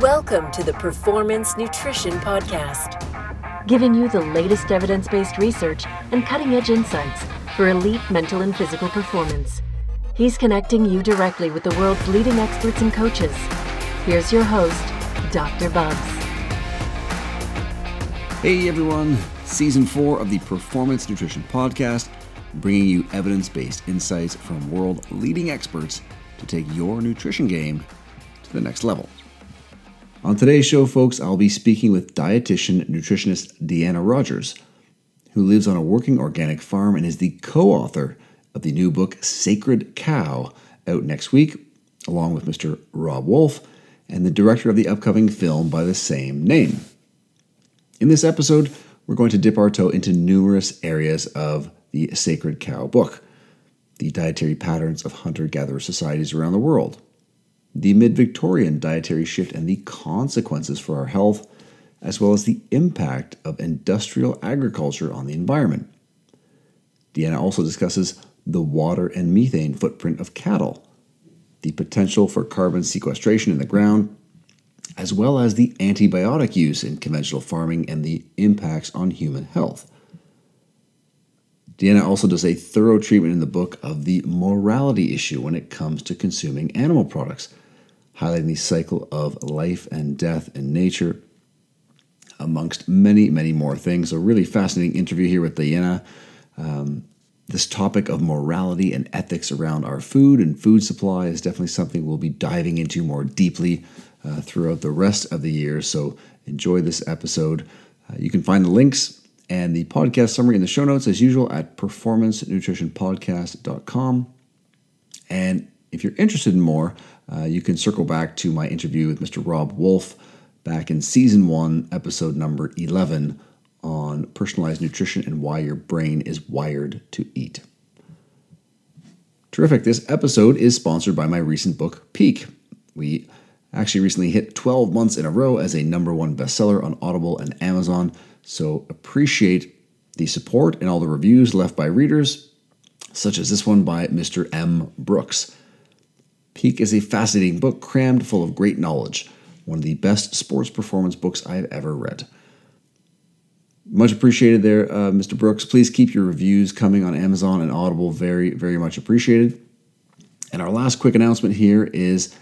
Welcome to the Performance Nutrition Podcast, giving you the latest evidence based research and cutting edge insights for elite mental and physical performance. He's connecting you directly with the world's leading experts and coaches. Here's your host, Dr. Bubbs. Hey everyone, season four of the Performance Nutrition Podcast, bringing you evidence based insights from world leading experts to take your nutrition game to the next level. On today's show, folks, I'll be speaking with dietitian nutritionist Diana Rodgers, who lives on a working organic farm and is the co author of the new book Sacred Cow, out next week, along with Mr. Robb Wolf and the director of the upcoming film by the same name. In this episode, we're going to dip our toe into numerous areas of the Sacred Cow book the dietary patterns of hunter gatherer societies around the world the mid Victorian dietary shift and the consequences for our health, as well as the impact of industrial agriculture on the environment. Diana also discusses the water and methane footprint of cattle, the potential for carbon sequestration in the ground, as well as the antibiotic use in conventional farming and the impacts on human health. Diana also does a thorough treatment in the book of the morality issue when it comes to consuming animal products highlighting the cycle of life and death in nature, amongst many, many more things. A really fascinating interview here with Diana. Um, this topic of morality and ethics around our food and food supply is definitely something we'll be diving into more deeply uh, throughout the rest of the year. So enjoy this episode. Uh, you can find the links and the podcast summary in the show notes as usual at performancenutritionpodcast.com. And if you're interested in more, uh, you can circle back to my interview with Mr. Robb Wolf back in season one, episode number 11 on personalized nutrition and why your brain is wired to eat. Terrific. This episode is sponsored by my recent book, Peak. We actually recently hit 12 months in a row as a number one bestseller on Audible and Amazon. So appreciate the support and all the reviews left by readers, such as this one by Mr. M. Brooks. Peak is a fascinating book crammed full of great knowledge, one of the best sports performance books I have ever read. Much appreciated there, uh, Mr. Brooks. Please keep your reviews coming on Amazon and Audible. Very, very much appreciated. And our last quick announcement here is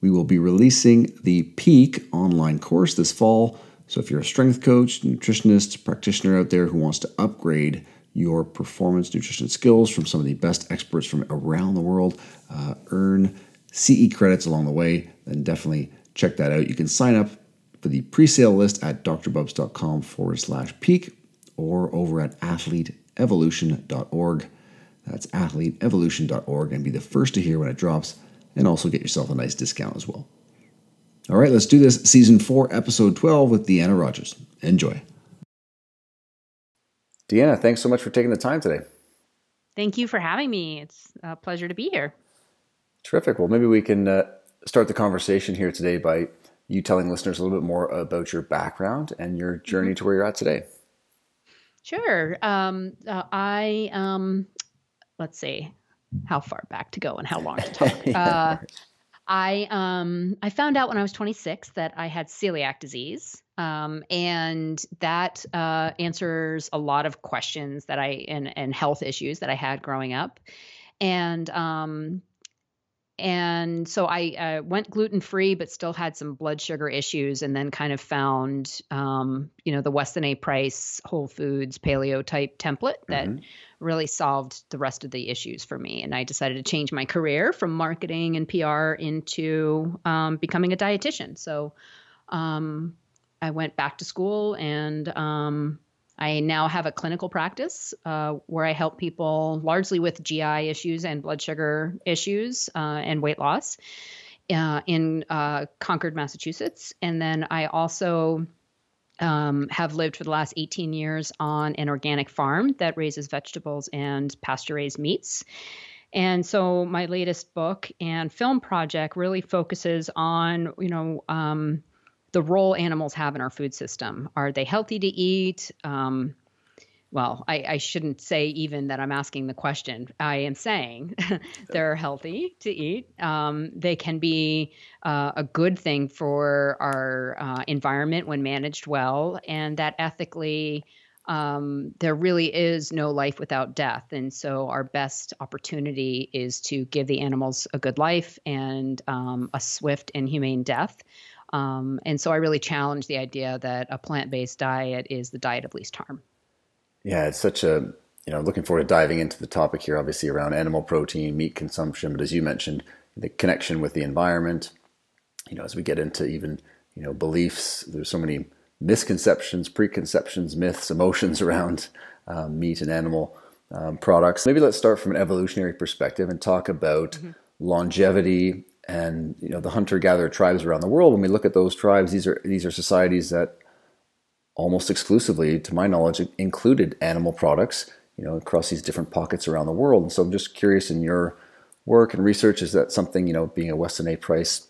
we will be releasing the Peak online course this fall. So if you're a strength coach, nutritionist, practitioner out there who wants to upgrade your performance nutrition skills from some of the best experts from around the world, uh, earn CE credits along the way, then definitely check that out. You can sign up for the pre-sale list at drbubbs.com forward slash peak or over at athleteevolution.org. That's athleteevolution.org and be the first to hear when it drops and also get yourself a nice discount as well. All right, let's do this. Season 4, Episode 12 with Diana Rodgers. Enjoy. Diana, thanks so much for taking the time today. Thank you for having me. It's a pleasure to be here. Terrific. Well, maybe we can uh, start the conversation here today by you telling listeners a little bit more about your background and your journey mm-hmm. to where you're at today. Sure. Um, uh, I um, let's see how far back to go and how long to talk. Uh, I um, I found out when I was 26 that I had celiac disease, um, and that uh, answers a lot of questions that I and and health issues that I had growing up. And um, and so I uh, went gluten free, but still had some blood sugar issues, and then kind of found, um, you know, the Weston A. Price Whole Foods paleo type template that mm-hmm. really solved the rest of the issues for me. And I decided to change my career from marketing and PR into um, becoming a dietitian. So um, I went back to school and um, I now have a clinical practice uh, where I help people largely with GI issues and blood sugar issues uh, and weight loss uh, in uh, Concord, Massachusetts. And then I also um, have lived for the last 18 years on an organic farm that raises vegetables and pasture raised meats. And so my latest book and film project really focuses on, you know, um, the role animals have in our food system. Are they healthy to eat? Um, well, I, I, shouldn't say even that I'm asking the question. I am saying they're healthy to eat. Um, they can be uh, a good thing for our uh, environment when managed well, and that ethically, um, there really is no life without death. And so, our best opportunity is to give the animals a good life and um, a swift and humane death. Um, and so, I really challenge the idea that a plant based diet is the diet of least harm. Yeah, it's such a you know looking forward to diving into the topic here, obviously around animal protein, meat consumption, but as you mentioned, the connection with the environment. You know, as we get into even you know beliefs, there's so many misconceptions, preconceptions, myths, emotions around um, meat and animal um, products. Maybe let's start from an evolutionary perspective and talk about mm-hmm. longevity and you know the hunter-gatherer tribes around the world. When we look at those tribes, these are these are societies that almost exclusively, to my knowledge, included animal products, you know, across these different pockets around the world. And so I'm just curious in your work and research, is that something, you know, being a Weston A. Price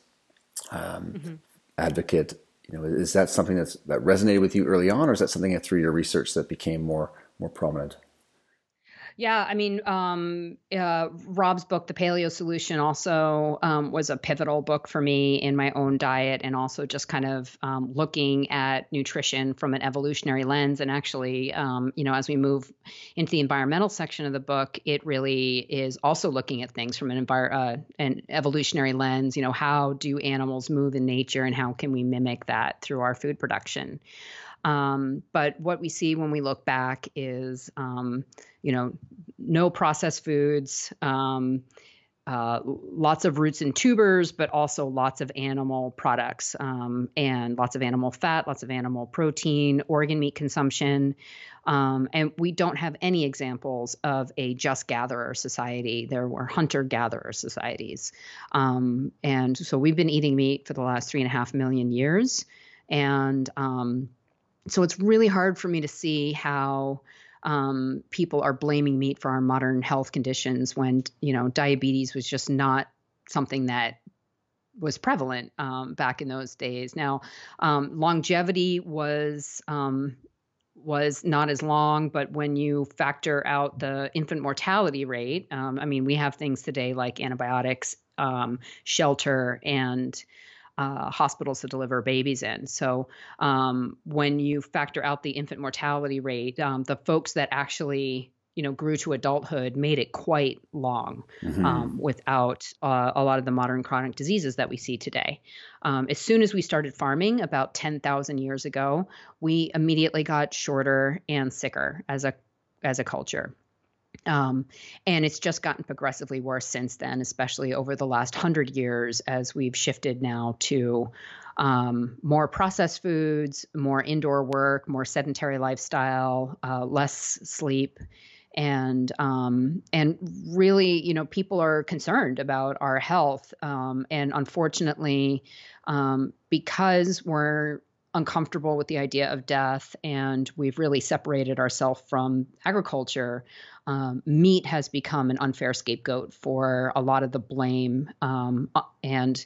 um, mm-hmm. advocate, you know, is that something that's, that resonated with you early on, or is that something that through your research that became more, more prominent? Yeah, I mean, um, uh, Robb's book, The Paleo Solution, also um, was a pivotal book for me in my own diet and also just kind of um, looking at nutrition from an evolutionary lens. And actually, um, you know, as we move into the environmental section of the book, it really is also looking at things from an, envir- uh, an evolutionary lens. You know, how do animals move in nature and how can we mimic that through our food production? Um, but what we see when we look back is, um, you know, no processed foods, um, uh, lots of roots and tubers, but also lots of animal products um, and lots of animal fat, lots of animal protein, organ meat consumption. Um, and we don't have any examples of a just gatherer society. There were hunter gatherer societies. Um, and so we've been eating meat for the last three and a half million years. And um, so it's really hard for me to see how um, people are blaming meat for our modern health conditions when you know diabetes was just not something that was prevalent um, back in those days. Now, um, longevity was um, was not as long, but when you factor out the infant mortality rate, um, I mean, we have things today like antibiotics, um, shelter, and uh, hospitals to deliver babies in. So um, when you factor out the infant mortality rate, um, the folks that actually you know grew to adulthood made it quite long mm-hmm. um, without uh, a lot of the modern chronic diseases that we see today. Um, as soon as we started farming about 10,000 years ago, we immediately got shorter and sicker as a as a culture. Um, and it's just gotten progressively worse since then, especially over the last hundred years as we've shifted now to um, more processed foods, more indoor work, more sedentary lifestyle, uh, less sleep. And um, and really, you know, people are concerned about our health, um, and unfortunately, um, because we're uncomfortable with the idea of death and we've really separated ourselves from agriculture, um, meat has become an unfair scapegoat for a lot of the blame. Um, uh, and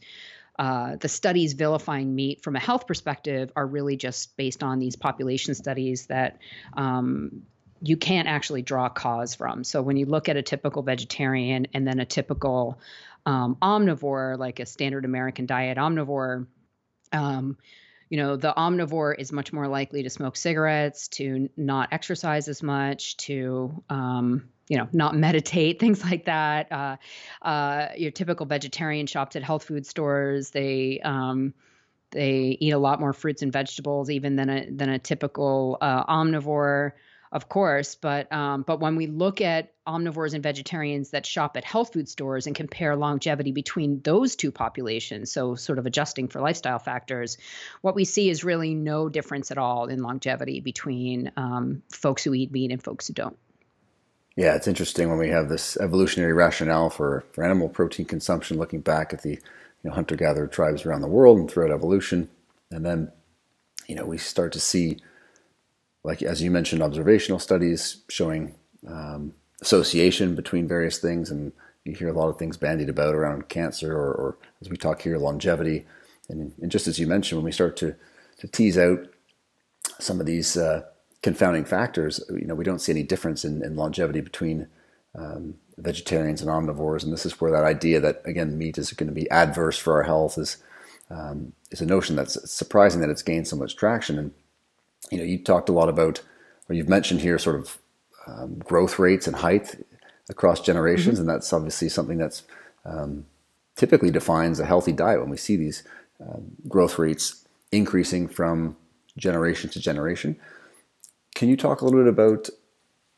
uh, the studies vilifying meat from a health perspective are really just based on these population studies that um, you can't actually draw cause from. So when you look at a typical vegetarian and then a typical um, omnivore, like a standard American diet omnivore, um, you know, the omnivore is much more likely to smoke cigarettes, to not exercise as much, to um, you know, not meditate, things like that. Uh, uh, your typical vegetarian shops at health food stores, they um, they eat a lot more fruits and vegetables even than a than a typical uh, omnivore of course. But um, but when we look at omnivores and vegetarians that shop at health food stores and compare longevity between those two populations, so sort of adjusting for lifestyle factors, what we see is really no difference at all in longevity between um, folks who eat meat and folks who don't. Yeah, it's interesting when we have this evolutionary rationale for, for animal protein consumption, looking back at the you know, hunter-gatherer tribes around the world and throughout evolution, and then you know we start to see like as you mentioned, observational studies showing um, association between various things, and you hear a lot of things bandied about around cancer, or, or as we talk here, longevity, and, and, just as you mentioned, when we start to to tease out some of these uh, confounding factors, you know, we don't see any difference in, in longevity between um, vegetarians and omnivores, and this is where that idea that again meat is going to be adverse for our health is um, is a notion that's surprising that it's gained so much traction. And you know, you talked a lot about, or you've mentioned here, sort of um, growth rates and height across generations, mm-hmm. and that's obviously something that's um, typically defines a healthy diet when we see these um, growth rates increasing from generation to generation. Can you talk a little bit about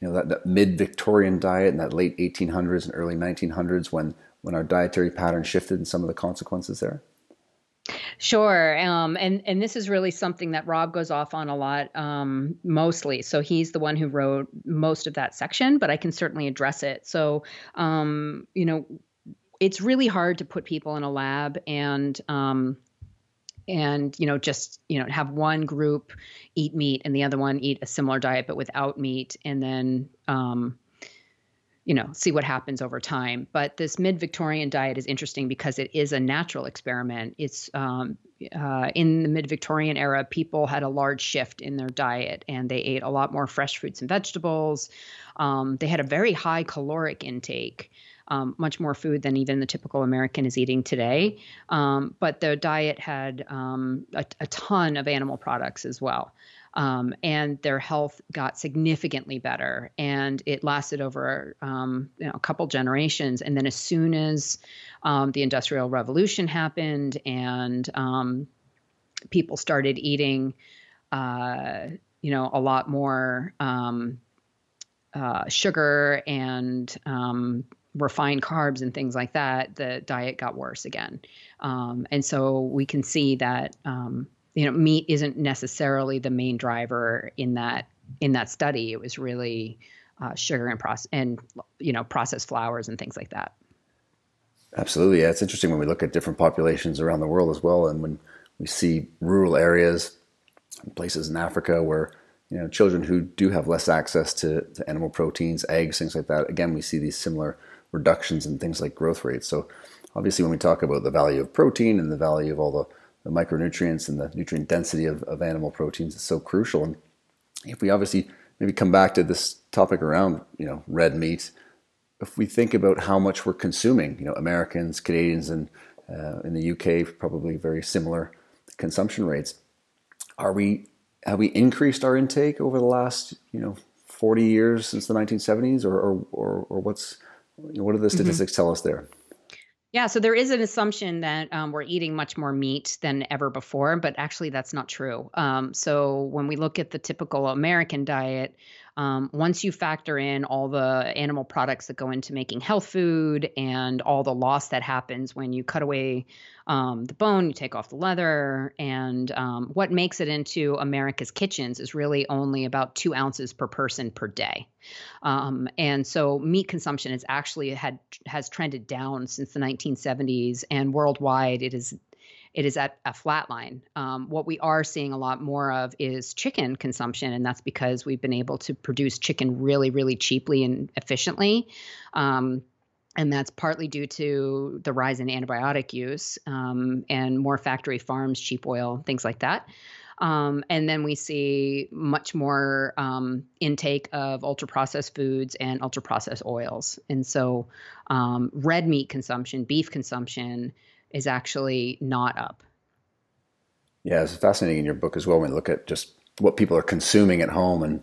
you know that, that mid-Victorian diet and that late 1800s and early 1900s when when our dietary pattern shifted and some of the consequences there? Sure. Um, and, and this is really something that Robb goes off on a lot, um, mostly. So he's the one who wrote most of that section, but I can certainly address it. So, um, you know, it's really hard to put people in a lab and, um, and you know just you know have one group eat meat and the other one eat a similar diet but without meat and then um, you know see what happens over time. But this mid-victorian diet is interesting because it is a natural experiment. It's um, uh, in the mid-victorian era people had a large shift in their diet and they ate a lot more fresh fruits and vegetables. Um, they had a very high caloric intake um, much more food than even the typical American is eating today. Um, but the diet had um, a, a, ton of animal products as well um, and their health got significantly better. And it lasted over um, you know, a couple generations. And then as soon as um, the Industrial Revolution happened and um, people started eating, uh, you know, a lot more um, uh, sugar and um, refined carbs and things like that, the diet got worse again. Um, and so we can see that um, you know meat isn't necessarily the main driver in that in that study. It was really uh, sugar and process and you know processed flours and things like that. Absolutely. Yeah it's interesting when we look at different populations around the world as well and when we see rural areas places in africa where you know children who do have less access to, to animal proteins eggs things like that again we see these similar reductions in things like growth rates. So obviously when we talk about the value of protein and the value of all the the micronutrients and the nutrient density of, of animal proteins is so crucial. And if we obviously maybe come back to this topic around, you know, red meat, if we think about how much we're consuming, you know, Americans, Canadians, and uh, in the UK, probably very similar consumption rates. Are we have we increased our intake over the last, you know, 40 years since the 1970s, or or, or, or what's you know, what do the mm-hmm. statistics mm-hmm. tell us there? Yeah, so there is an assumption that um, we're eating much more meat than ever before, but actually that's not true. Um, so when we look at the typical American diet, um, once you factor in all the animal products that go into making health food and all the loss that happens when you cut away um, the bone, you take off the leather, and um, what makes it into America's kitchens is really only about two ounces per person per day. Um, and so meat consumption has actually had has trended down since the 1970s, and worldwide it is it is at a flat line. Um, what we are seeing a lot more of is chicken consumption, and that's because we've been able to produce chicken really, really cheaply and efficiently. Um, and that's partly due to the rise in antibiotic use um, and more factory farms, cheap oil, things like that. Um, and then we see much more um, intake of ultra processed foods and ultra processed oils. And so, um, red meat consumption, beef consumption, is actually not up. Yeah, it's fascinating in your book as well when you look at just what people are consuming at home and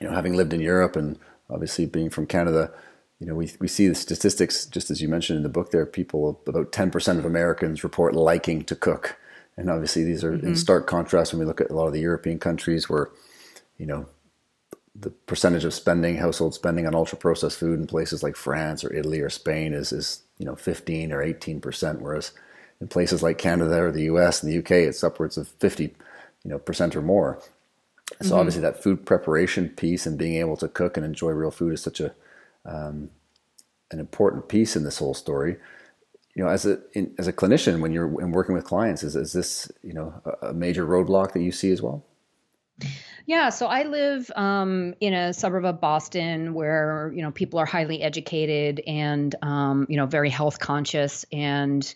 you know having lived in Europe and obviously being from Canada, you know we we see the statistics just as you mentioned in the book there people about 10% of Americans report liking to cook. And obviously these are mm-hmm. in stark contrast when we look at a lot of the European countries where you know the percentage of spending household spending on ultra processed food in places like France or Italy or Spain is is you know 15 or 18 percent, whereas in places like Canada or the U.S. and the U.K. it's upwards of 50 you know percent or more. So mm-hmm. obviously that food preparation piece and being able to cook and enjoy real food is such a um, an important piece in this whole story. You know, as a in, as a clinician, when you're working with clients, is is this you know a, a major roadblock that you see as well? Yeah, so I live um, in a suburb of Boston where you know people are highly educated and um, you know very health conscious and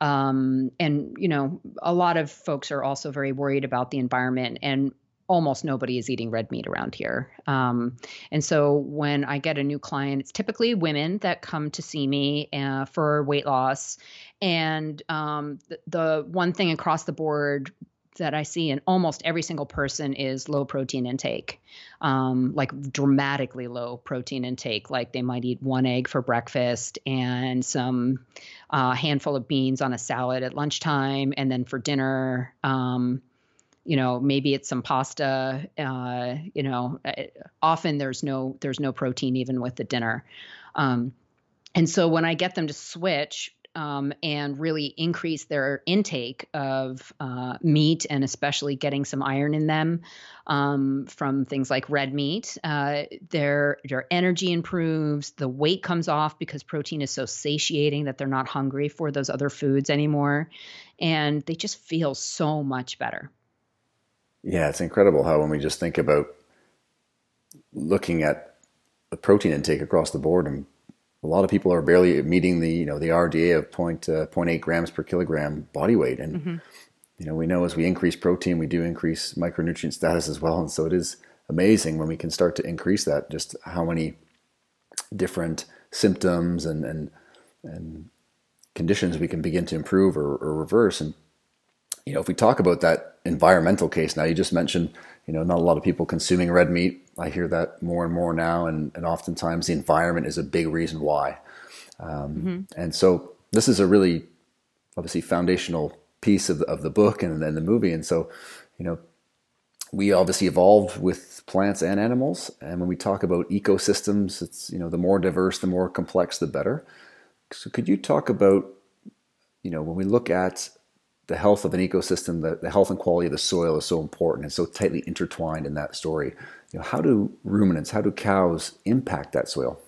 um, and you know a lot of folks are also very worried about the environment and almost nobody is eating red meat around here. Um, and so when I get a new client, it's typically women that come to see me uh, for weight loss. And um, the, the one thing across the board that I see in almost every single person is low protein intake, um, like dramatically low protein intake. Like they might eat one egg for breakfast and some uh, handful of beans on a salad at lunchtime, and then for dinner, um, you know, maybe it's some pasta. Uh, you know, uh, often there's no there's no protein even with the dinner. Um, and so when I get them to switch um, and really increase their intake of uh, meat and especially getting some iron in them um, from things like red meat. Uh, their their energy improves. The weight comes off because protein is so satiating that they're not hungry for those other foods anymore, and they just feel so much better. Yeah, it's incredible how when we just think about looking at the protein intake across the board and a lot of people are barely meeting the you know the RDA of point, uh, 0.8 grams per kilogram body weight, and mm-hmm. you know we know as we increase protein, we do increase micronutrient status as well, and so it is amazing when we can start to increase that. Just how many different symptoms and and and conditions we can begin to improve or, or reverse. And you know, if we talk about that environmental case now, you just mentioned you know not a lot of people consuming red meat I hear that more and more now, and, and oftentimes the environment is a big reason why. Um, mm-hmm. And so this is a really obviously foundational piece of the, of the book and then the movie. And so, you know, we obviously evolved with plants and animals. And when we talk about ecosystems, it's, you know, the more diverse, the more complex, the better. So could you talk about, you know, when we look at the health of an ecosystem, the, the health and quality of the soil is so important and so tightly intertwined in that story you know, how do ruminants, how do cows impact that soil?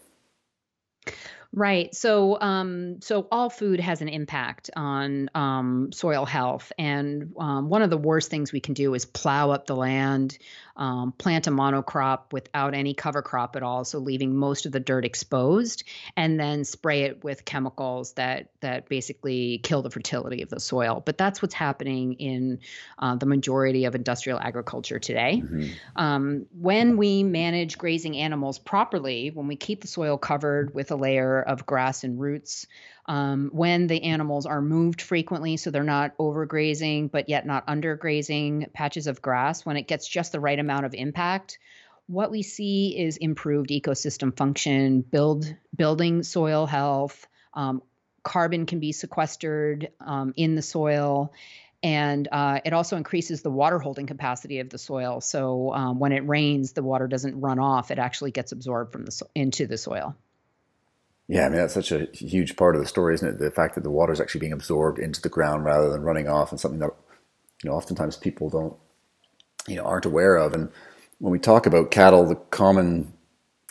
Right. So, um, so all food has an impact on um, soil health, and um, one of the worst things we can do is plow up the land, um, plant a monocrop without any cover crop at all, so leaving most of the dirt exposed, and then spray it with chemicals that that basically kill the fertility of the soil. But that's what's happening in uh, the majority of industrial agriculture today. Mm-hmm. Um, when we manage grazing animals properly, when we keep the soil covered with a layer of grass and roots, um, when the animals are moved frequently, so they're not overgrazing, but yet not undergrazing patches of grass, when it gets just the right amount of impact, what we see is improved ecosystem function, build building soil health. Um, carbon can be sequestered um, in the soil. And uh, it also increases the water holding capacity of the soil. So um, when it rains, the water doesn't run off; it actually gets absorbed from the so- into the soil. Yeah, I mean that's such a huge part of the story, isn't it? The fact that the water is actually being absorbed into the ground rather than running off, and something that you know oftentimes people don't, you know, aren't aware of. And when we talk about cattle, the common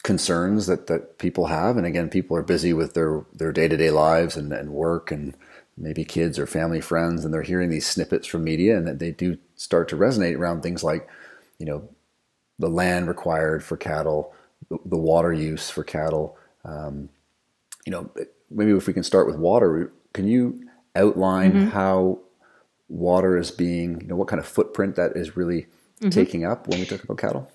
concerns that that people have, and again, people are busy with their their day to day lives and, and work and maybe kids or family friends, and they're hearing these snippets from media, and that they do start to resonate around things like, you know, the land required for cattle, the, water use for cattle. Um, you know, maybe if we can start with water, can you outline mm-hmm. how water is being, you know, what kind of footprint that is really mm-hmm. taking up when we talk about cattle?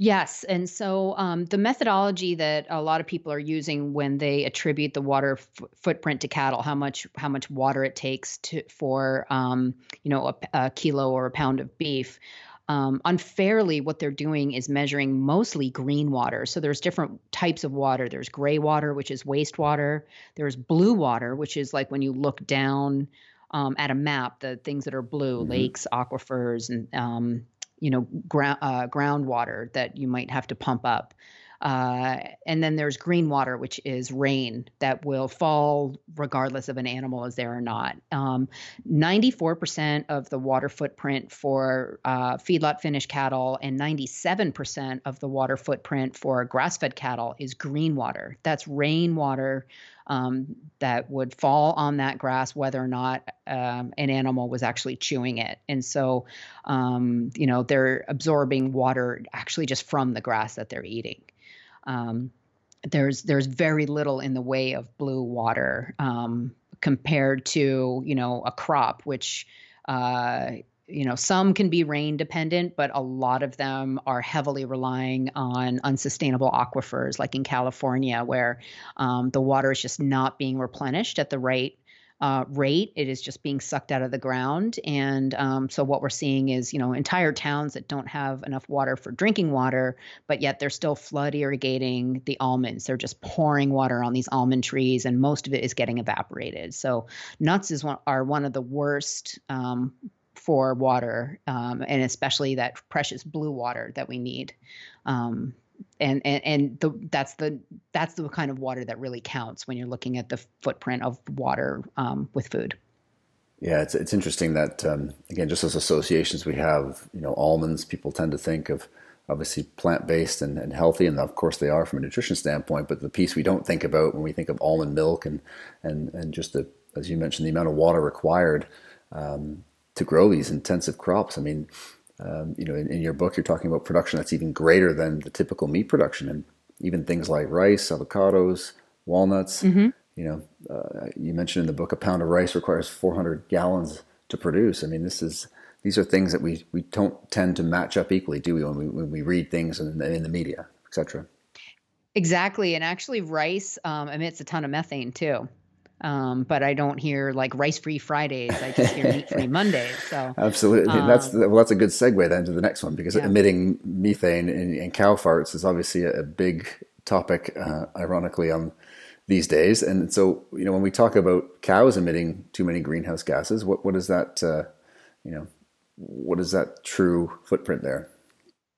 Yes. And so um, the methodology that a lot of people are using when they attribute the water f- footprint to cattle, how much how much water it takes to for um, you know a, a, kilo or a pound of beef, um, unfairly what they're doing is measuring mostly green water. So there's different types of water. There's gray water which is wastewater. There's blue water which is like when you look down um, at a map the things that are blue mm-hmm. lakes aquifers and um, you know ground uh, groundwater that you might have to pump up uh, and then there's green water, which is rain that will fall regardless of an animal is there or not. Um, 94% of the water footprint for uh, feedlot finished cattle and 97% of the water footprint for grass fed cattle is green water. That's rainwater um, that would fall on that grass, whether or not um, an animal was actually chewing it. And so, um, you know, they're absorbing water actually just from the grass that they're eating. Um, there's there's very little in the way of blue water um, compared to you know a crop, which uh, you know, some can be rain dependent, but a lot of them are heavily relying on unsustainable aquifers, like in California, where um, the water is just not being replenished at the right uh, rate. It is just being sucked out of the ground. And um, so what we're seeing is, you know, entire towns that don't have enough water for drinking water, but yet they're still flood irrigating the almonds. They're just pouring water on these almond trees, and most of it is getting evaporated. So nuts is one, are one of the worst. Um, for water, um, and especially that precious blue water that we need. Um, and and and the that's the that's the kind of water that really counts when you're looking at the footprint of water um, with food. Yeah, it's it's interesting that um, again, just as associations we have, you know, almonds. People tend to think of obviously plant based and, and healthy, and of course they are from a nutrition standpoint. But the piece we don't think about when we think of almond milk and and and just the as you mentioned, the amount of water required um, to grow these intensive crops. I mean, um, you know, in, in, your book, you're talking about production that's even greater than the typical meat production, and even things like rice, avocados, walnuts. Mm-hmm. You know, uh, you mentioned in the book a pound of rice requires 400 gallons to produce. I mean, this is these are things that we we don't tend to match up equally, do we? When we when we read things in, in the media, etc. Exactly, and actually, rice um, emits a ton of methane too. Um, but I don't hear like rice free Fridays. I just hear meat free Mondays. So absolutely, um, that's well, that's a good segue then to the next one because yeah. emitting methane in, in, cow farts is obviously a, a big topic, uh, ironically, on these days. And so, you know, when we talk about cows emitting too many greenhouse gases, what what is that? Uh, you know, what is that true footprint there?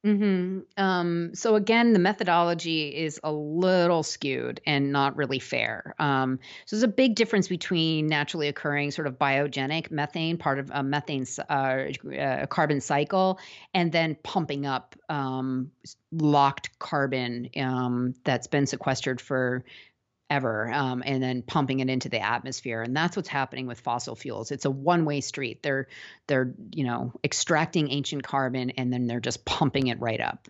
Hmm Um, so again, the methodology is a little skewed and not really fair. Um, so there's a big difference between naturally occurring sort of biogenic methane, part of a methane uh, uh, carbon cycle, and then pumping up um, locked carbon um, that's been sequestered for ever um, and then pumping it into the atmosphere and that's what's happening with fossil fuels. It's a one-way street. They're they're you know extracting ancient carbon and then they're just pumping it right up.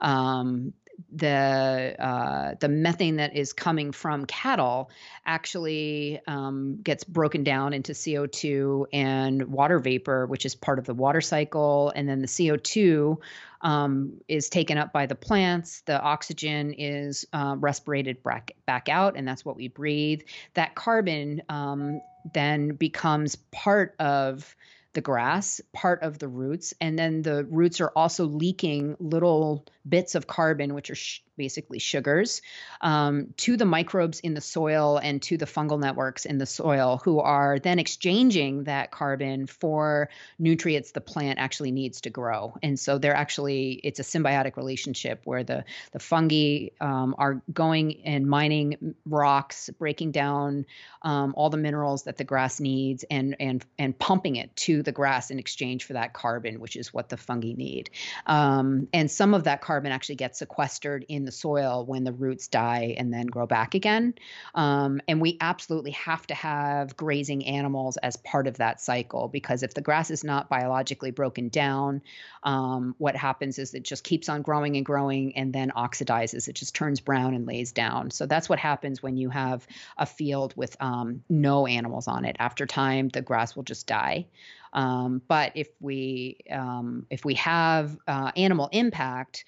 Um, the uh, the methane that is coming from cattle actually um, gets broken down into CO2 and water vapor, which is part of the water cycle, and then the CO2 um, is taken up by the plants. The oxygen is uh, respirated back, back out, and that's what we breathe. That carbon um, then becomes part of the grass, part of the roots, and then the roots are also leaking little bits of carbon, which are sh- basically sugars, um, to the microbes in the soil and to the fungal networks in the soil, who are then exchanging that carbon for nutrients the plant actually needs to grow. And so they're actually it's a symbiotic relationship where the the fungi um, are going and mining rocks, breaking down um, all the minerals that the grass needs, and and and pumping it to the grass in exchange for that carbon, which is what the fungi need. Um, and some of that carbon actually gets sequestered in the soil when the roots die and then grow back again. Um, and we absolutely have to have grazing animals as part of that cycle because if the grass is not biologically broken down, um, what happens is it just keeps on growing and growing and then oxidizes. It just turns brown and lays down. So that's what happens when you have a field with um, no animals on it. After time, the grass will just die. Um, but if we um, if we have uh, animal impact,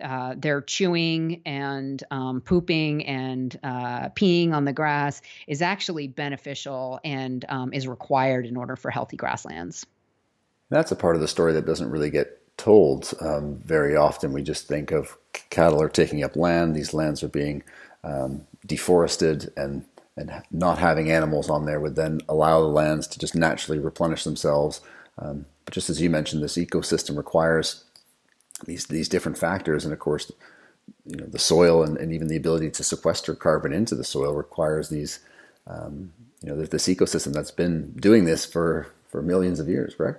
uh, they're chewing and um, pooping and uh, peeing on the grass is actually beneficial and um, is required in order for healthy grasslands. That's a part of the story that doesn't really get told um, very often. We just think of cattle are taking up land; these lands are being um, deforested, and and not having animals on there would then allow the lands to just naturally replenish themselves. Um, but just as you mentioned, this ecosystem requires these these different factors, and of course, you know, the soil and, and even the ability to sequester carbon into the soil requires these, um, you know, this ecosystem that's been doing this for for millions of years, right?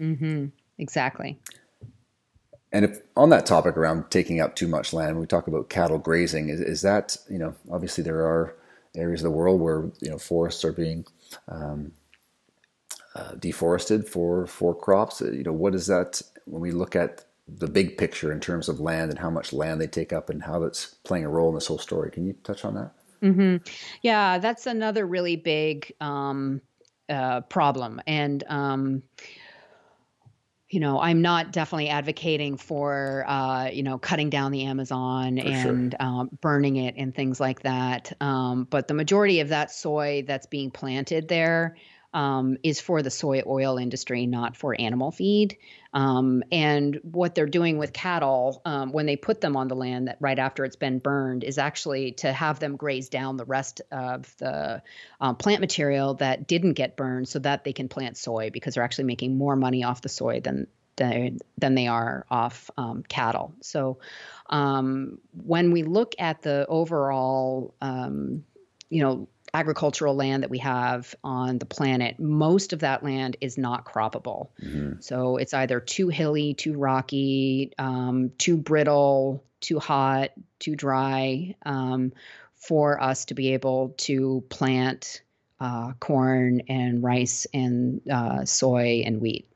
Mm-hmm. Exactly. And if on that topic around taking up too much land, we talk about cattle grazing. Is, is that you know obviously there are areas of the world where you know forests are being um, uh, deforested for for crops. You know what is that when we look at the big picture in terms of land and how much land they take up and how that's playing a role in this whole story. Can you touch on that? Mm-hmm. Yeah, that's another really big um, uh, problem. And um, you know, I'm not definitely advocating for, uh, you know, cutting down the Amazon for and sure. um, burning it and things like that. Um, but the majority of that soy that's being planted there um, is for the soy oil industry, not for animal feed. Um, and what they're doing with cattle um, when they put them on the land that right after it's been burned is actually to have them graze down the rest of the um, plant material that didn't get burned so that they can plant soy because they're actually making more money off the soy than than, than they are off um, cattle. So um, when we look at the overall, um, you know, agricultural land that we have on the planet, most of that land is not croppable. Mm-hmm. So it's either too hilly, too rocky, um, too brittle, too hot, too dry um, for us to be able to plant uh, corn and rice and uh, soy and wheat.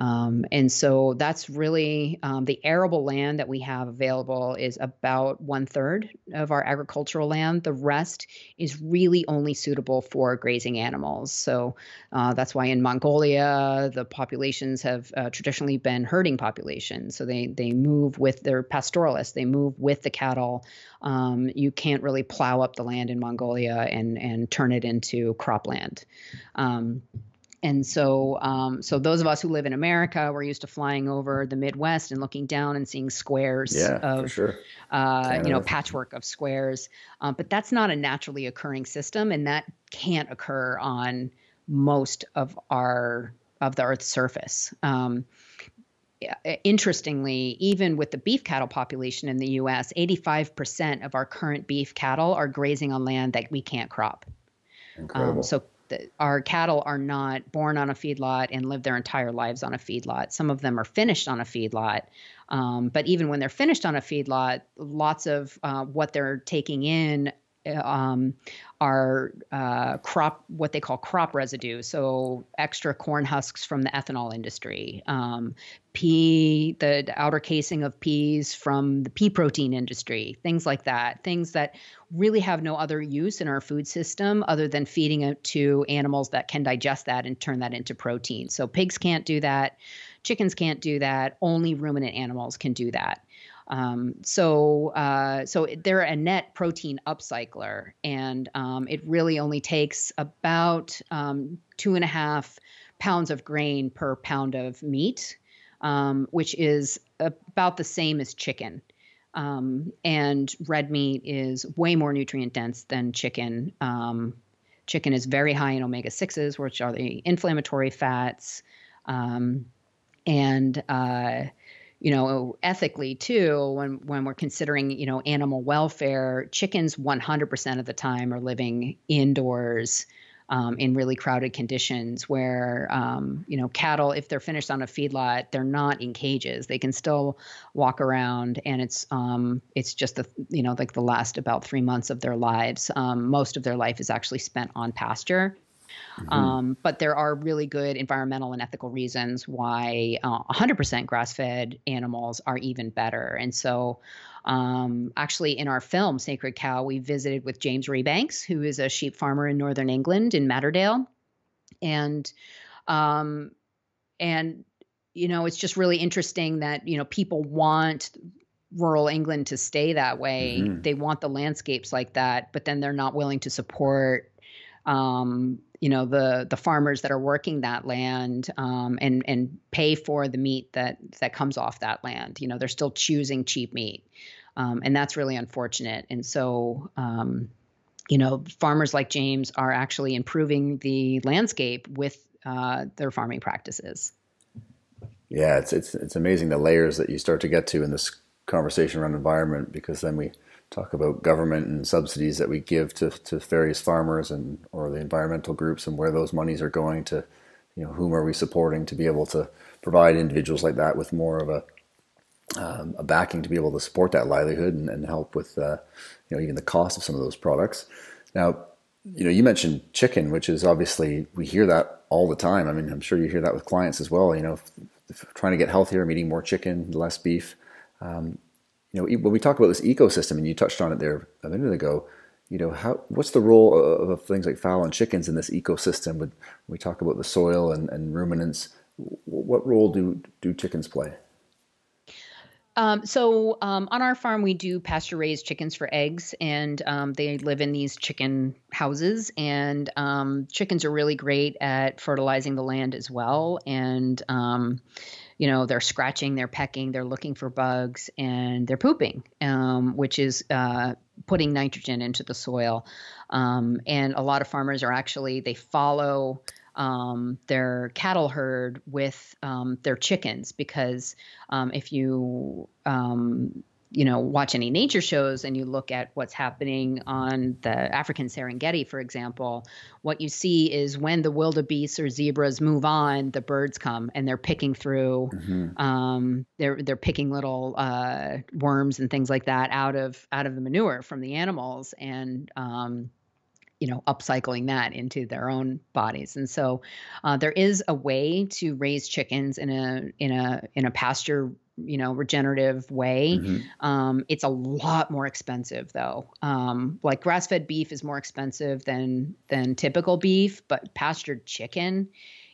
Um, and so that's really um, the arable land that we have available is about one third of our agricultural land. The rest is really only suitable for grazing animals. So uh, that's why in Mongolia the populations have uh, traditionally been herding populations. So they they move with their pastoralists. They move with the cattle. Um, you can't really plow up the land in Mongolia and and turn it into cropland. And so um, so those of us who live in America, we're used to flying over the Midwest and looking down and seeing squares yeah, of sure. uh, you know patchwork of squares. Um, but that's not a naturally occurring system, and that can't occur on most of our of the Earth's surface. Um, interestingly, even with the beef cattle population in the U.S., 85% of our current beef cattle are grazing on land that we can't crop. Um, so our cattle are not born on a feedlot and live their entire lives on a feedlot. Some of them are finished on a feedlot. Um, but even when they're finished on a feedlot, lots of uh, what they're taking in um, are uh, crop what they call crop residue, so extra corn husks from the ethanol industry, um, pea, the outer casing of peas from the pea protein industry, things like that. Things that really have no other use in our food system other than feeding it to animals that can digest that and turn that into protein. So pigs can't do that, chickens can't do that. Only ruminant animals can do that. Um, so, uh, so they're a net protein upcycler, and um, it really only takes about um, two and a half pounds of grain per pound of meat, um, which is about the same as chicken. Um, and red meat is way more nutrient dense than chicken. Um, chicken is very high in omega sixes, which are the inflammatory fats, and uh, you know, ethically too, when when we're considering, you know, animal welfare, chickens 100% of the time are living indoors um, in really crowded conditions. Where, um, you know, cattle, if they're finished on a feedlot, they're not in cages. They can still walk around, and it's um, it's just the you know like the last about three months of their lives. Um, most of their life is actually spent on pasture. Mm-hmm. Um, but there are really good environmental and ethical reasons why uh, 100% grass fed animals are even better. And so, um, actually, in our film, Sacred Cow, we visited with James Rebanks, who is a sheep farmer in northern England in Matterdale. And, um, and, you know, it's just really interesting that, you know, people want rural England to stay that way. Mm-hmm. They want the landscapes like that, but then they're not willing to support um, you know the the farmers that are working that land um, and and pay for the meat that that comes off that land. You know they're still choosing cheap meat, um, and that's really unfortunate. And so. Um, you know, farmers like James are actually improving the landscape with uh, their farming practices. Yeah, it's it's it's amazing the layers that you start to get to in this conversation around environment because then we talk about government and subsidies that we give to, to various farmers and or the environmental groups and where those monies are going to, you know, whom are we supporting to be able to provide individuals like that with more of a um, a backing to be able to support that livelihood and, and help with uh, you know even the cost of some of those products. Now, you know, you mentioned chicken, which is obviously we hear that all the time. I mean, I'm sure you hear that with clients as well. You know, if, if trying to get healthier, I'm eating more chicken, less beef. Um, you know, when we talk about this ecosystem, and you touched on it there a minute ago, you know, how what's the role of, of things like fowl and chickens in this ecosystem? When we talk about the soil and, and ruminants, what role do do chickens play? Um, so um, on our farm, we do pasture raised chickens for eggs, and um, they live in these chicken houses. And um, chickens are really great at fertilizing the land as well. And um, you know, they're scratching, they're pecking, they're looking for bugs, and they're pooping, um, which is uh, putting nitrogen into the soil. and a lot of farmers are actually they follow um, their cattle herd with um, their chickens because um, if you um, you know watch any nature shows and you look at what's happening on the African Serengeti, for example, what you see is when the wildebeests or zebras move on, the birds come and they're picking through. Mm-hmm. Um, they're they're picking little uh, worms and things like that out of out of the manure from the animals and um, you know upcycling that into their own bodies and so uh, there is a way to raise chickens in a in a in a pasture you know regenerative way mm-hmm. um, it's a lot more expensive though um, like grass-fed beef is more expensive than than typical beef but pastured chicken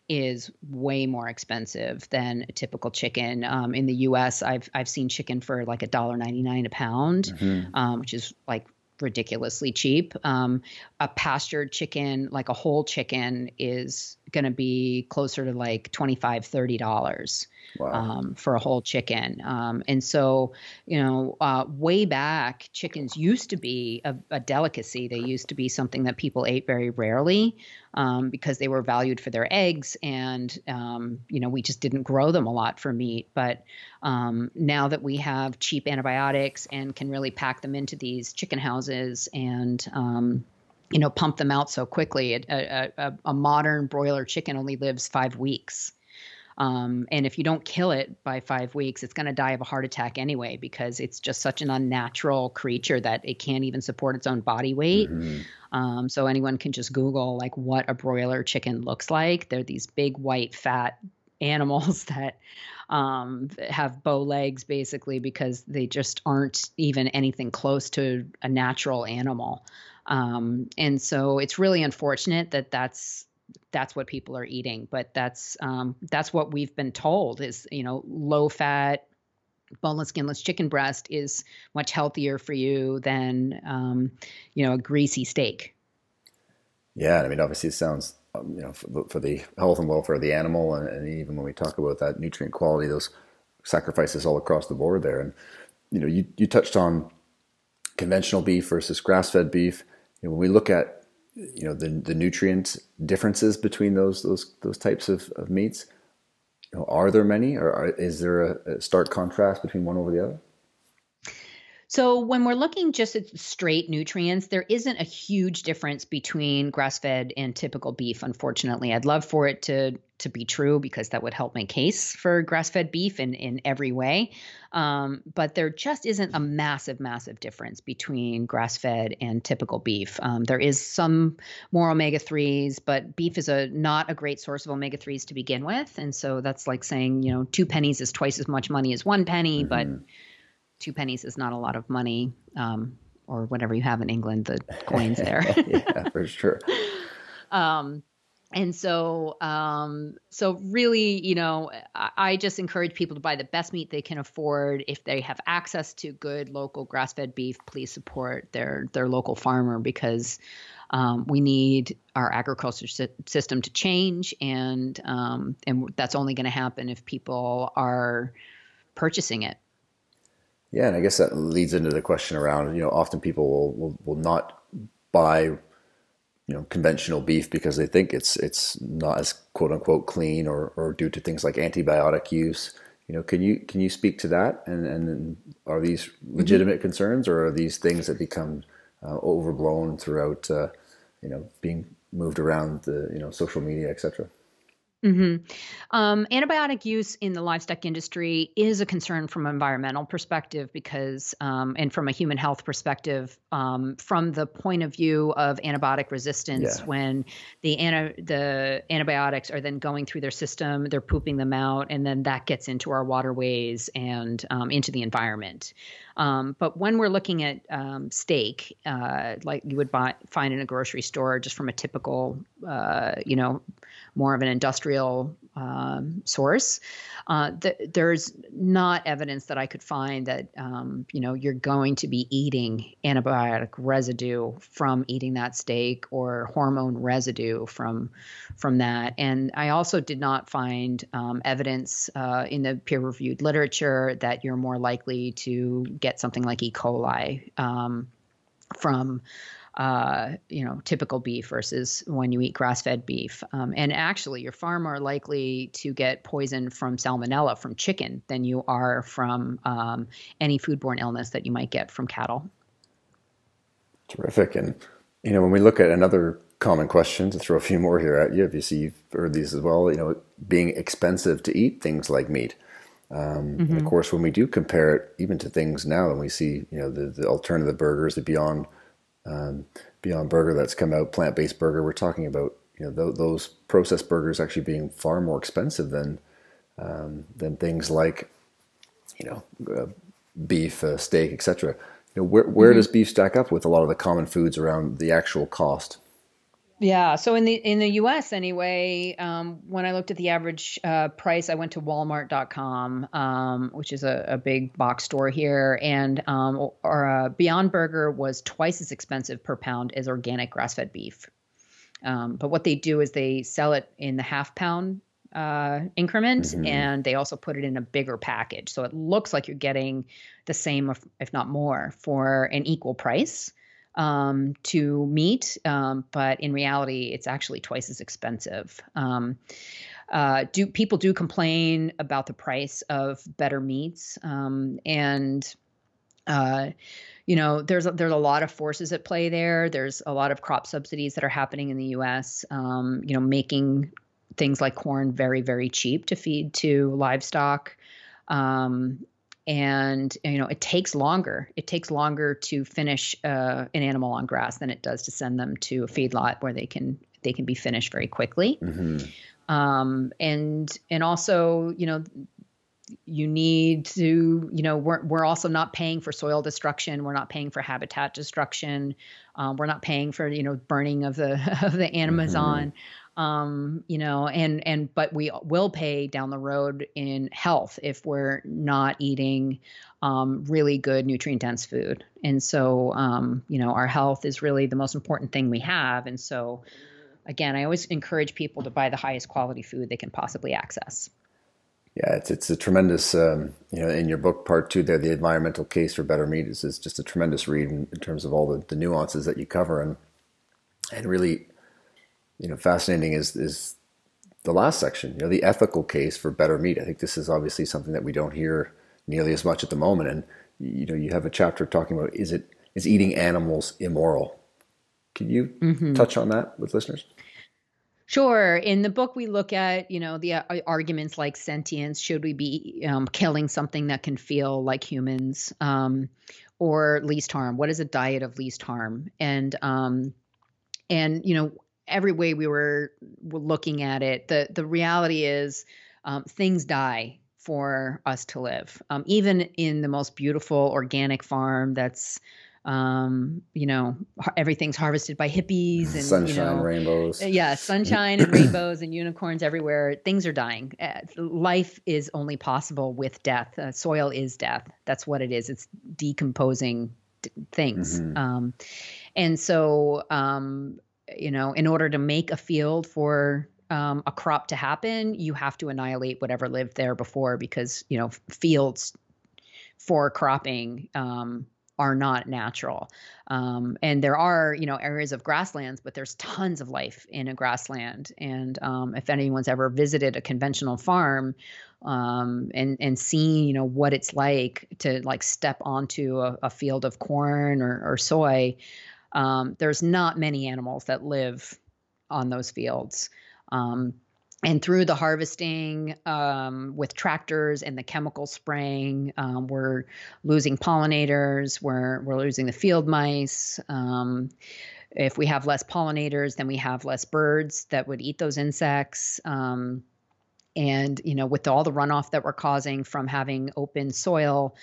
is way more expensive than a typical chicken. Um, in the U.S., I've I've seen chicken for like a dollar ninety nine a pound, mm-hmm. um, which is like ridiculously cheap. Um, a pastured chicken, like a whole chicken, is going to be closer to like $25, $30 wow. um, for a whole chicken. Um, and so, you know, uh, way back, chickens used to be a, a, delicacy. They used to be something that people ate very rarely um, because they were valued for their eggs. And, um, you know, we just didn't grow them a lot for meat. But um, now that we have cheap antibiotics and can really pack them into these chicken houses and, um, you know, pump them out so quickly. A, a, a, modern broiler chicken only lives five weeks. Um, and if you don't kill it by five weeks, it's going to die of a heart attack anyway because it's just such an unnatural creature that it can't even support its own body weight. Mm-hmm. Um, so anyone can just Google like what a broiler chicken looks like. They're these big white fat animals that um, have bow legs basically because they just aren't even anything close to a natural animal. Um, and so it's really unfortunate that that's that's what people are eating. But that's um, that's what we've been told is you know low fat, boneless, skinless chicken breast is much healthier for you than um, you know a greasy steak. Yeah, I mean, obviously, it sounds um, you know for, for, the health and welfare of the animal, and, and, even when we talk about that nutrient quality, those sacrifices all across the board there. And you know, you you touched on conventional beef versus grass fed beef. You know, when we look at you know the the nutrient differences between those those those types of, of meats you know, are there many or are, is there a, a, stark contrast between one over the other so when we're looking just at straight nutrients, there isn't a huge difference between grass-fed and typical beef. Unfortunately, I'd love for it to to be true because that would help my case for grass-fed beef in in every way. Um, but there just isn't a massive, massive difference between grass-fed and typical beef. Um, there is some more omega threes, but beef is a not a great source of omega threes to begin with, and so that's like saying you know two pennies is twice as much money as one penny, mm-hmm. but two pennies is not a lot of money, um, or whatever you have in England, the coins there. yeah, for sure. um, and so, um, so really, you know, I, I, just encourage people to buy the best meat they can afford. If they have access to good local grass-fed beef, please support their their local farmer because um, we need our agriculture si- system to change, and um, and that's only going to happen if people are purchasing it. Yeah, and I guess that leads into the question around you know often people will will, will not buy you know conventional beef because they think it's it's not as quote unquote clean or or due to things like antibiotic use. You know, can you can you speak to that? And and are these mm-hmm. legitimate mm-hmm. concerns or are these things that become uh, overblown throughout uh, you know being moved around the you know social media, etc. Mm-hmm. Um, antibiotic use in the livestock industry is a concern from an environmental perspective because, um, and from a human health perspective, um, from the point of view of antibiotic resistance, yeah. when the anti- the antibiotics are then going through their system, they're pooping them out, and then that gets into our waterways and um, into the environment. Um, but when we're looking at um, steak, uh, like you would buy, find in a grocery store, just from a typical, uh, you know, more of an industrial um, source. Uh, th- there's not evidence that I could find that um, you know you're going to be eating antibiotic residue from eating that steak or hormone residue from from that. And I also did not find um, evidence uh, in the peer-reviewed literature that you're more likely to get something like E. coli um, from uh, you know, typical beef versus when you eat grass-fed beef. Um, and actually, you're far more likely to get poison from salmonella from chicken than you are from um, any foodborne illness that you might get from cattle. Terrific. And you know, when we look at another common question, to throw a few more here at you, obviously you've heard these as well. You know, being expensive to eat things like meat. Um, mm-hmm. Of course, when we do compare it even to things now, and we see you know the, the alternative burgers, the Beyond um, Beyond Burger that's come out, plant based burger. We're talking about you know th- those processed burgers actually being far more expensive than um, than things like you know uh, beef, uh, steak, etc. You know, where where mm-hmm. does beef stack up with a lot of the common foods around the actual cost? Yeah. So in the in the U.S. anyway, um, when I looked at the average uh, price, I went to Walmart.com, um, which is a, a, big box store here, and um, or, uh, Beyond Burger was twice as expensive per pound as organic grass-fed beef. Um, but what they do is they sell it in the half pound uh, increment, mm-hmm. and they also put it in a bigger package, so it looks like you're getting the same, if not more, for an equal price um, to meat, um, but in reality, it's actually twice as expensive. Um, uh, do people do complain about the price of better meats um, and uh, you know there's a, there's a lot of forces at play there there's a lot of crop subsidies that are happening in the US um, you know making things like corn very very cheap to feed to livestock um, and you know it takes longer. It takes longer to finish uh, an animal on grass than it does to send them to a feedlot where they can they can be finished very quickly. Mm-hmm. um, and and also you know you need to you know we're, we're also not paying for soil destruction. We're not paying for habitat destruction. Um, we're not paying for you know burning of the of the amazon. Mm-hmm um, you know, and and but we will pay down the road in health if we're not eating um, really good nutrient dense food. And so, um, you know, our health is really the most important thing we have. And so, again, I always encourage people to buy the highest quality food they can possibly access. Yeah, it's it's a tremendous, um, you know, in your book part two there, the environmental case for better meat is, is just a tremendous read in, in terms of all the, the nuances that you cover and and really you know, fascinating is is the last section. You know, the ethical case for better meat. I think this is obviously something that we don't hear nearly as much at the moment. And you know, you have a chapter talking about is it is eating animals immoral? Can you mm-hmm. touch on that with listeners? Sure. In the book, we look at, you know, the uh, arguments like sentience. Should we be um, killing something that can feel like humans, um, or least harm? What is a diet of least harm? And um, and you know, every way we were, were looking at it, the the reality is um, things die for us to live. Um, even in the most beautiful organic farm that's um, you know, everything's harvested by hippies and sunshine, you know, rainbows. Uh, yeah, sunshine and rainbows and unicorns everywhere. Things are dying. Uh, life is only possible with death. Uh, soil is death. That's what it is. It's decomposing d- things. Mm-hmm. Um, and so, um, you know, in order to make a field for um, a crop to happen, you have to annihilate whatever lived there before because, you know, fields for cropping um, are not natural. Um, and there are, you know, areas of grasslands, but there's tons of life in a grassland. And um, if anyone's ever visited a conventional farm um, and and seen, you know, what it's like to like step onto a, a field of corn or, or soy, um, there's not many animals that live on those fields. Um, and through the harvesting um, with tractors and the chemical spraying, um, we're losing pollinators. We're we're losing the field mice. Um, if we have less pollinators, then we have less birds that would eat those insects. Um, and you know, with all the runoff that we're causing from having open soil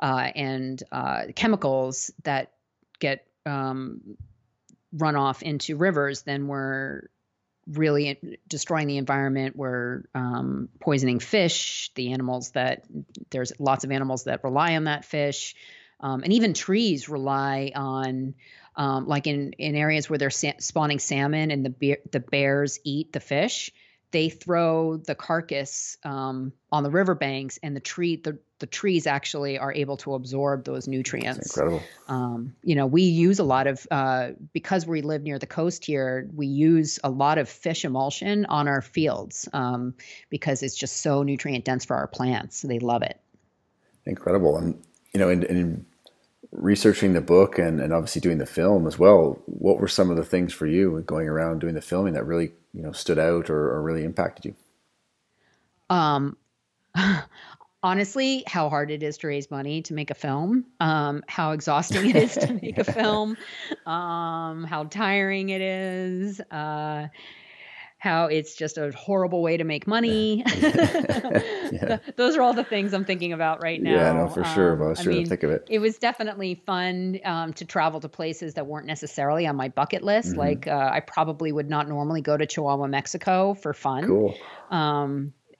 uh, and uh, chemicals that get um, run off into rivers, then we're really destroying the environment. We're um, poisoning fish, the animals that there's lots of animals that rely on that fish, um, and even trees rely on. Um, like in, in areas where they're sa- spawning salmon and the be- the bears eat the fish, they throw the carcass um, on the riverbanks, and the tree the the trees actually are able to absorb those nutrients. That's incredible. Um, you know, we use a lot of uh, because we live near the coast here. We use a lot of fish emulsion on our fields um, because it's just so nutrient dense for our plants. They love it. Incredible, and you know, in, in researching the book and, and obviously doing the film as well, what were some of the things for you going around doing the filming that really you know stood out or, or really impacted you? Um, honestly, how hard it is to raise money to make a film, um, how exhausting it is to make a film, um, how tiring it is. Uh, how it's just a horrible way to make money. yeah. Those are all the things I'm thinking about right now. Yeah, no, for sure. Um, I was sure I mean, to think of it. It was definitely fun um, to travel to places that weren't necessarily on my bucket list. Mm-hmm. Like uh, I probably would not normally go to Chihuahua, Mexico for fun. Cool.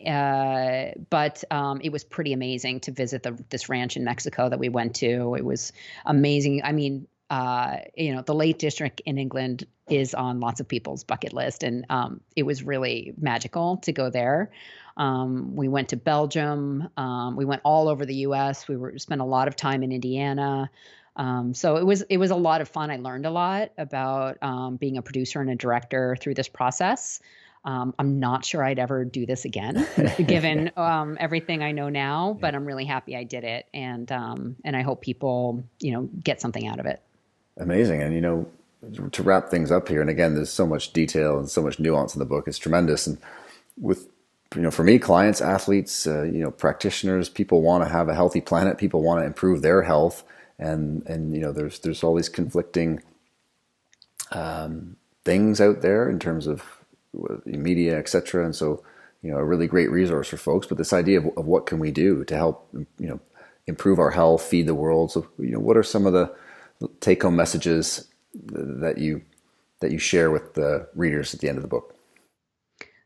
Uh, but um, it was pretty amazing to visit the, this ranch in Mexico that we went to. It was amazing. I mean, uh, you know, the Lake District in England is on lots of people's bucket list, and um, it was really magical to go there. Um, we went to Belgium. Um, we went all over the U.S. We were spent a lot of time in Indiana. Um, so it was it was a lot of fun. I learned a lot about um, being a producer and a director through this process. Um, I'm not sure I'd ever do this again, given um, everything I know now. But I'm really happy I did it, and um, and I hope people, you know, get something out of it. Amazing, and you know, to wrap things up here, and again, there's so much detail and so much nuance in the book. It's tremendous, and with you know, for me, clients, athletes, uh, you know, practitioners, people want to have a healthy planet. People want to improve their health, and and you know, there's there's all these conflicting um, things out there in terms of media, etc. And so, you know, a really great resource for folks. But this idea of, of what can we do to help, you know, improve our health, feed the world. So, you know, what are some of the take-home messages that you that you share with the readers at the end of the book?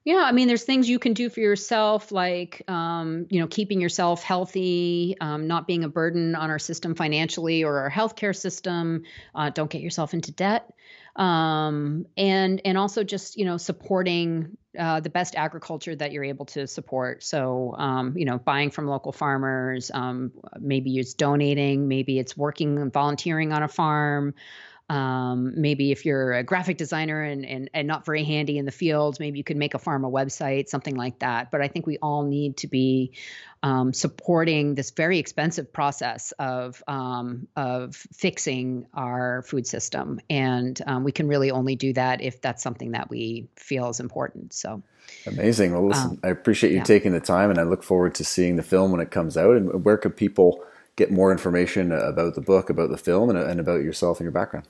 Yeah, I mean, there's things you can do for yourself, like um, you know, keeping yourself healthy, um, not being a burden on our system financially or our healthcare system. Uh, don't get yourself into debt um, and and also just you know supporting uh, the best agriculture that you're able to support. So um, you know buying from local farmers, um, maybe it's donating, maybe it's working and volunteering on a farm. Um, maybe if you're a graphic designer and, and, and not very handy in the field, maybe you could make a pharma website, something like that. But I think we all need to be um, supporting this very expensive process of um, of fixing our food system, and um, we can really only do that if that's something that we feel is important. So. Amazing. Well, listen, um, I appreciate you yeah. taking the time, and I look forward to seeing the film when it comes out. And where could people get more information about the book, about the film, and, and about yourself and your background?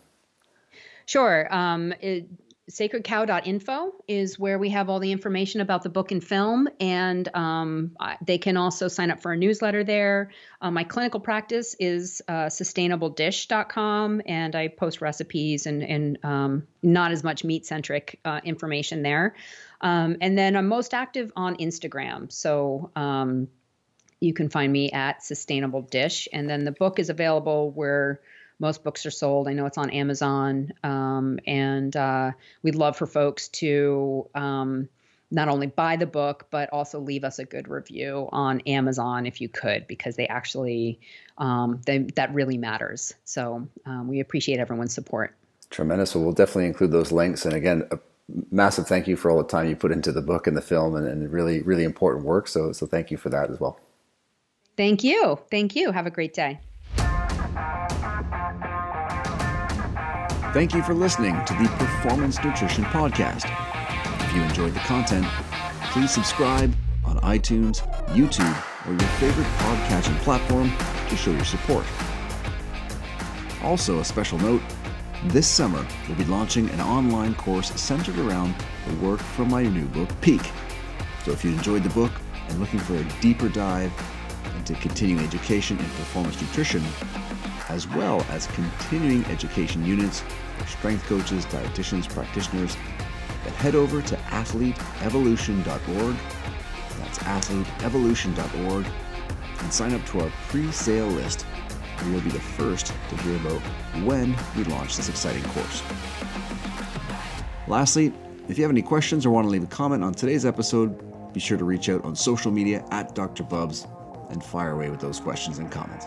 Sure. Um, it, sacredcow.info is where we have all the information about the book and film, and um, they can also sign up for a newsletter there. Uh, my clinical practice is uh, sustainabledish.com, and I post recipes and, and um, not as much meat centric uh, information there. Um, and then I'm most active on Instagram. So um, you can find me at Sustainable Dish. And then the book is available where most books are sold. I know it's on Amazon, um, and uh, we'd love for folks to um, not only buy the book but also leave us a good review on Amazon if you could, because they actually um, they, that really matters. So um, we appreciate everyone's support. Tremendous. Well, we'll definitely include those links. And again, a massive thank you for all the time you put into the book and the film, and, and really, really important work. So, so thank you for that as well. Thank you. Thank you. Have a great day. Thank you for listening to the Performance Nutrition Podcast. If you enjoyed the content, please subscribe on iTunes, YouTube, or your favorite podcasting platform to show your support. Also, a special note this summer, we'll be launching an online course centered around the work from my new book, Peak. So, if you enjoyed the book and looking for a deeper dive into continuing education in performance nutrition, as well as continuing education units for strength coaches, dietitians, practitioners, then head over to athleteevolution.org. That's athleteevolution.org and sign up to our pre sale list, and you'll be the first to hear about when we launch this exciting course. Lastly, if you have any questions or want to leave a comment on today's episode, be sure to reach out on social media at Dr. Bubbs and fire away with those questions and comments.